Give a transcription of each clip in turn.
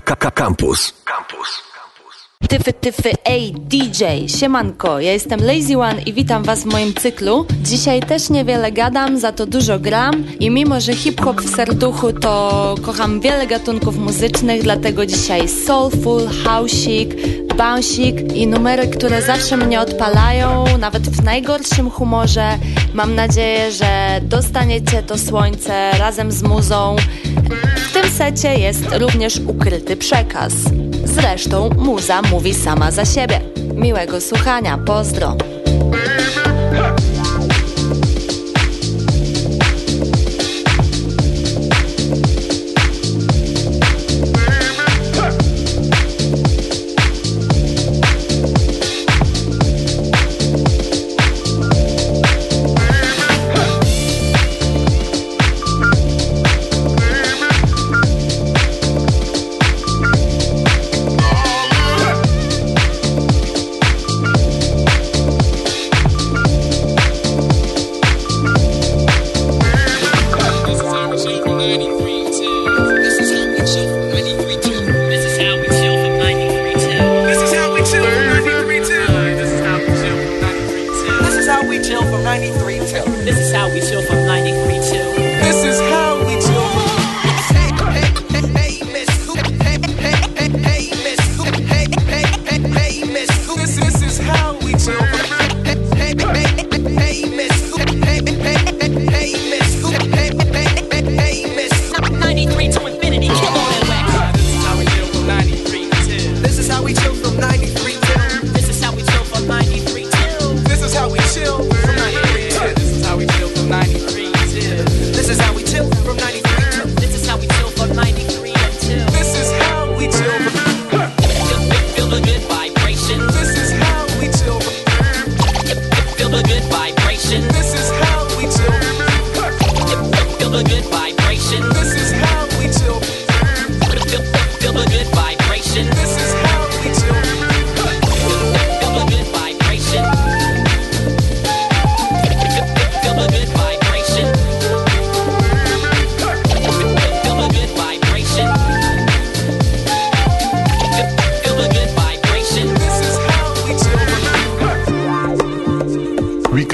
Campus. Campus. Tyfy, tyfy, ej, DJ, siemanko, ja jestem Lazy One i witam was w moim cyklu. Dzisiaj też niewiele gadam, za to dużo gram i mimo, że hip-hop w serduchu, to kocham wiele gatunków muzycznych, dlatego dzisiaj soulful, houseik, bounceik i numery, które zawsze mnie odpalają, nawet w najgorszym humorze. Mam nadzieję, że dostaniecie to słońce razem z muzą. W tym secie jest również ukryty przekaz. Zresztą muza mówi sama za siebie. Miłego słuchania, pozdro.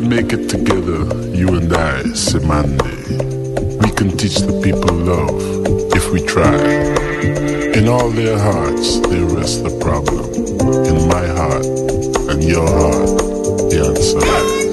can make it together, you and I, Simande. We can teach the people love if we try. In all their hearts, they rest the problem. In my heart and your heart, the answer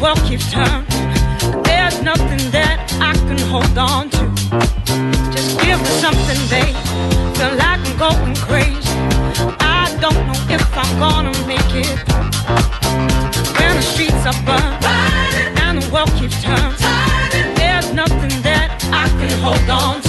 world keeps turning. There's nothing that I can hold on to. Just give me something, babe, till I'm going crazy. I don't know if I'm gonna make it. When the streets are burning and the world keeps turning, there's nothing that I can hold on to.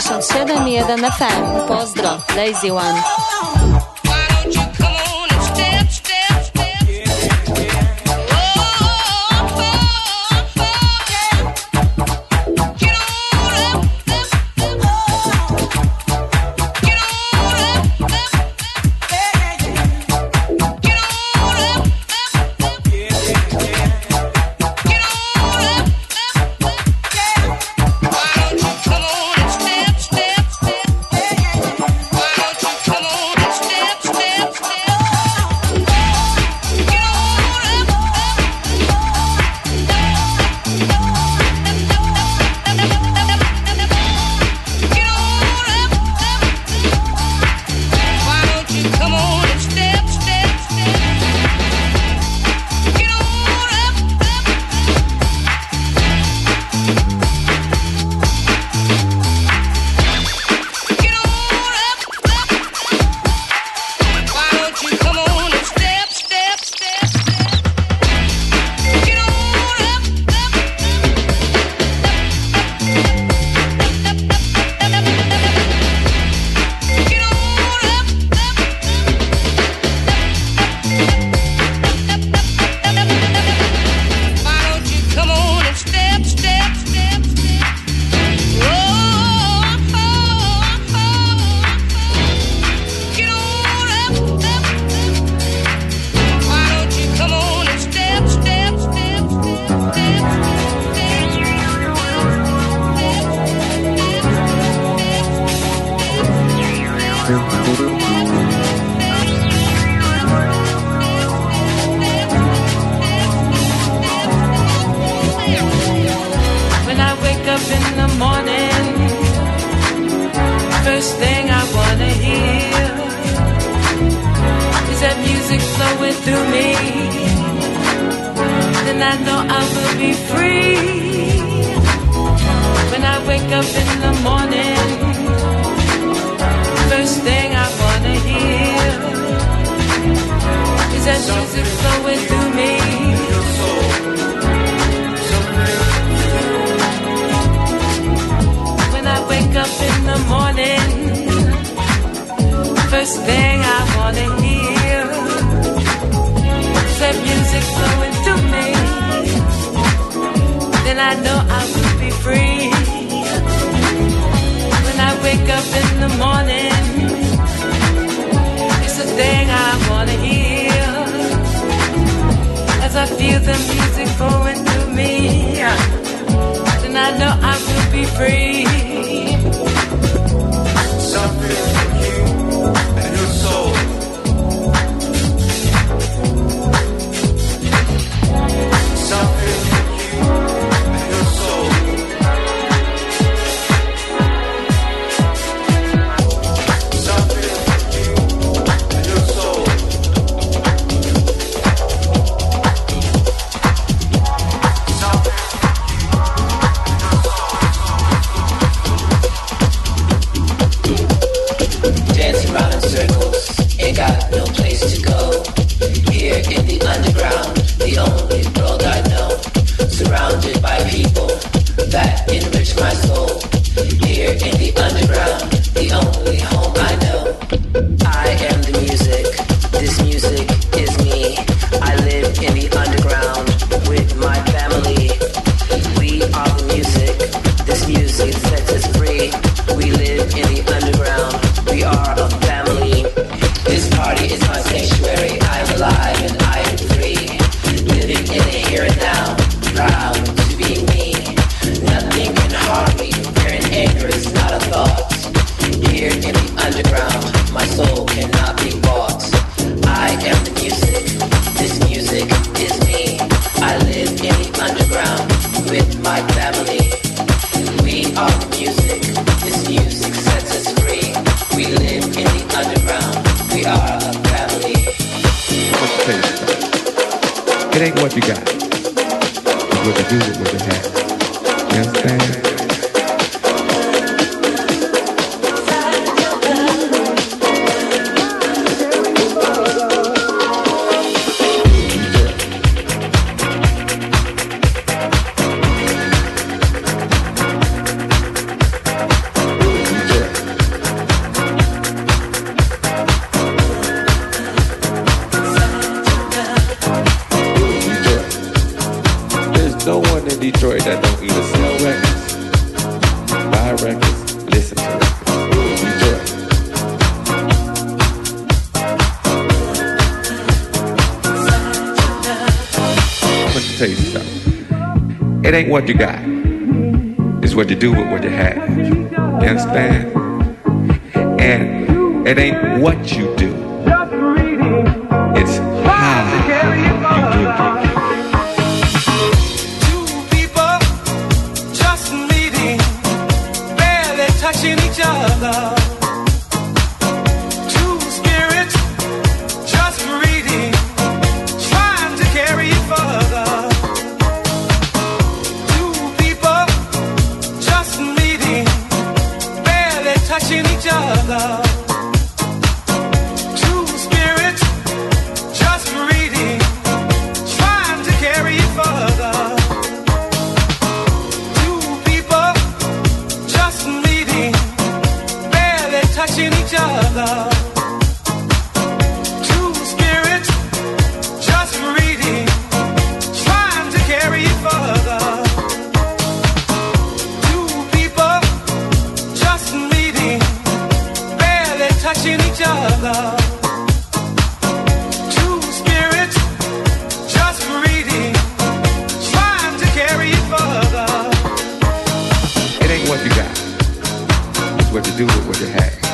97.1 FM. Pozdro, Lazy One. wanna hear. That music flowing me. Then I know I will be free. When I wake up in the morning, it's the thing I wanna hear. As I feel the music flowing to me, then I know I will be free. Yeah. Detroit that don't sell records, buy records, listen to. Detroit. I'm going to tell you something. It ain't what you got. It's what you do with what you have. You understand? And it ain't what you what to do with what they had.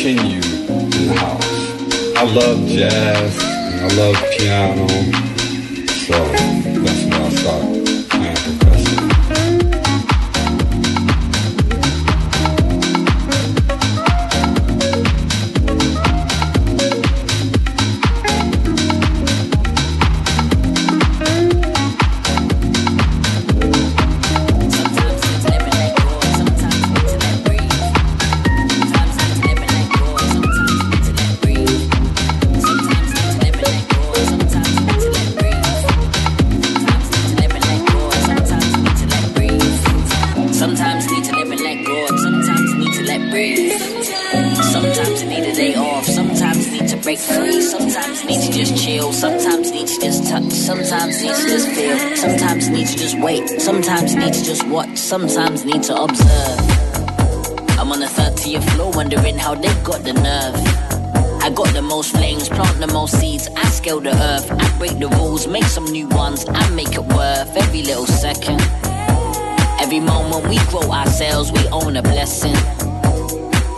Continued in the house. I love jazz, I love piano, so sometimes need to just chill, sometimes need to just touch, sometimes need to just feel, sometimes need to just wait, sometimes need to just watch, sometimes need to observe. I'm on the 30th floor wondering how they got the nerve. I got the most flames, plant the most seeds. I scale the earth, I break the rules, make some new ones. I make it worth every little second. Every moment we grow ourselves, we own a blessing.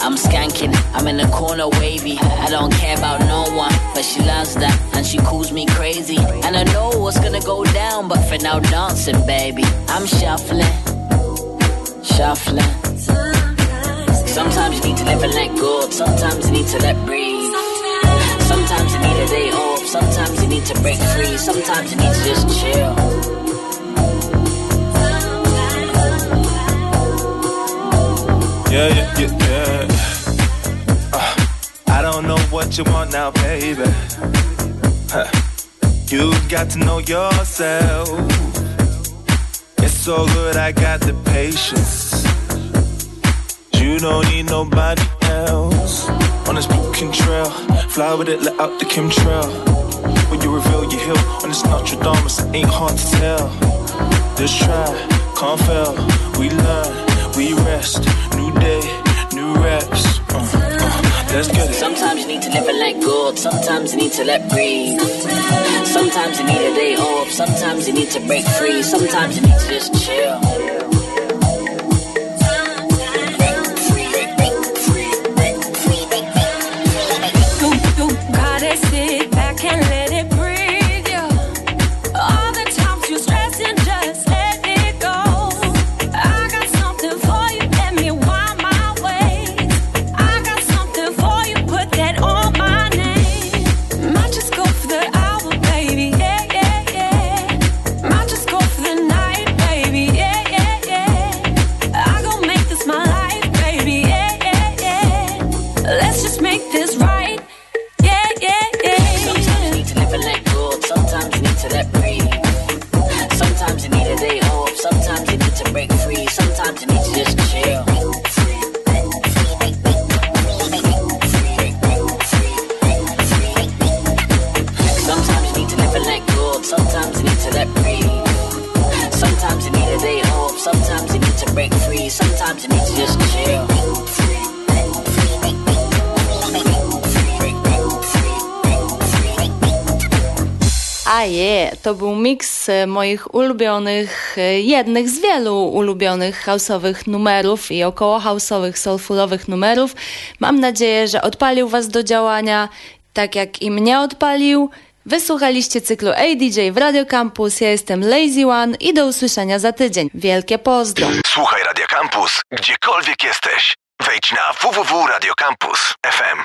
I'm skanking, I'm in the corner wavy. I don't care about no one, but she loves that, and she calls me crazy. And I know what's gonna go down, but for now, dancing, baby. I'm shuffling, shuffling. Sometimes you need to and let go, sometimes you need to let breathe. Sometimes you need a day off, sometimes you need to break free, sometimes you need to just chill. Yeah, yeah, yeah, yeah. What you want now, baby. Huh. You got to know yourself. It's so good, I got the patience. You don't need nobody else. On this broken trail, fly with it, let out the chemtrail. When you reveal your hill on this Notre Dame, it ain't hard to tell. Just try, can't fail. We learn, we rest. New let's get it. Sometimes you need to live and let go, sometimes you need to let breathe. Sometimes you need a day off, sometimes you need to break free, sometimes you need to just chill. To był miks e, moich ulubionych, e, jednych z wielu ulubionych houseowych numerów i około houseowych, soulfulowych numerów. Mam nadzieję, że odpalił Was do działania, tak jak i mnie odpalił. Wysłuchaliście cyklu ADJ w Radio Campus. Ja jestem Lazy One i do usłyszenia za tydzień. Wielkie pozdro. Słuchaj Radio Campus, gdziekolwiek jesteś. Wejdź na www.radiocampus.fm.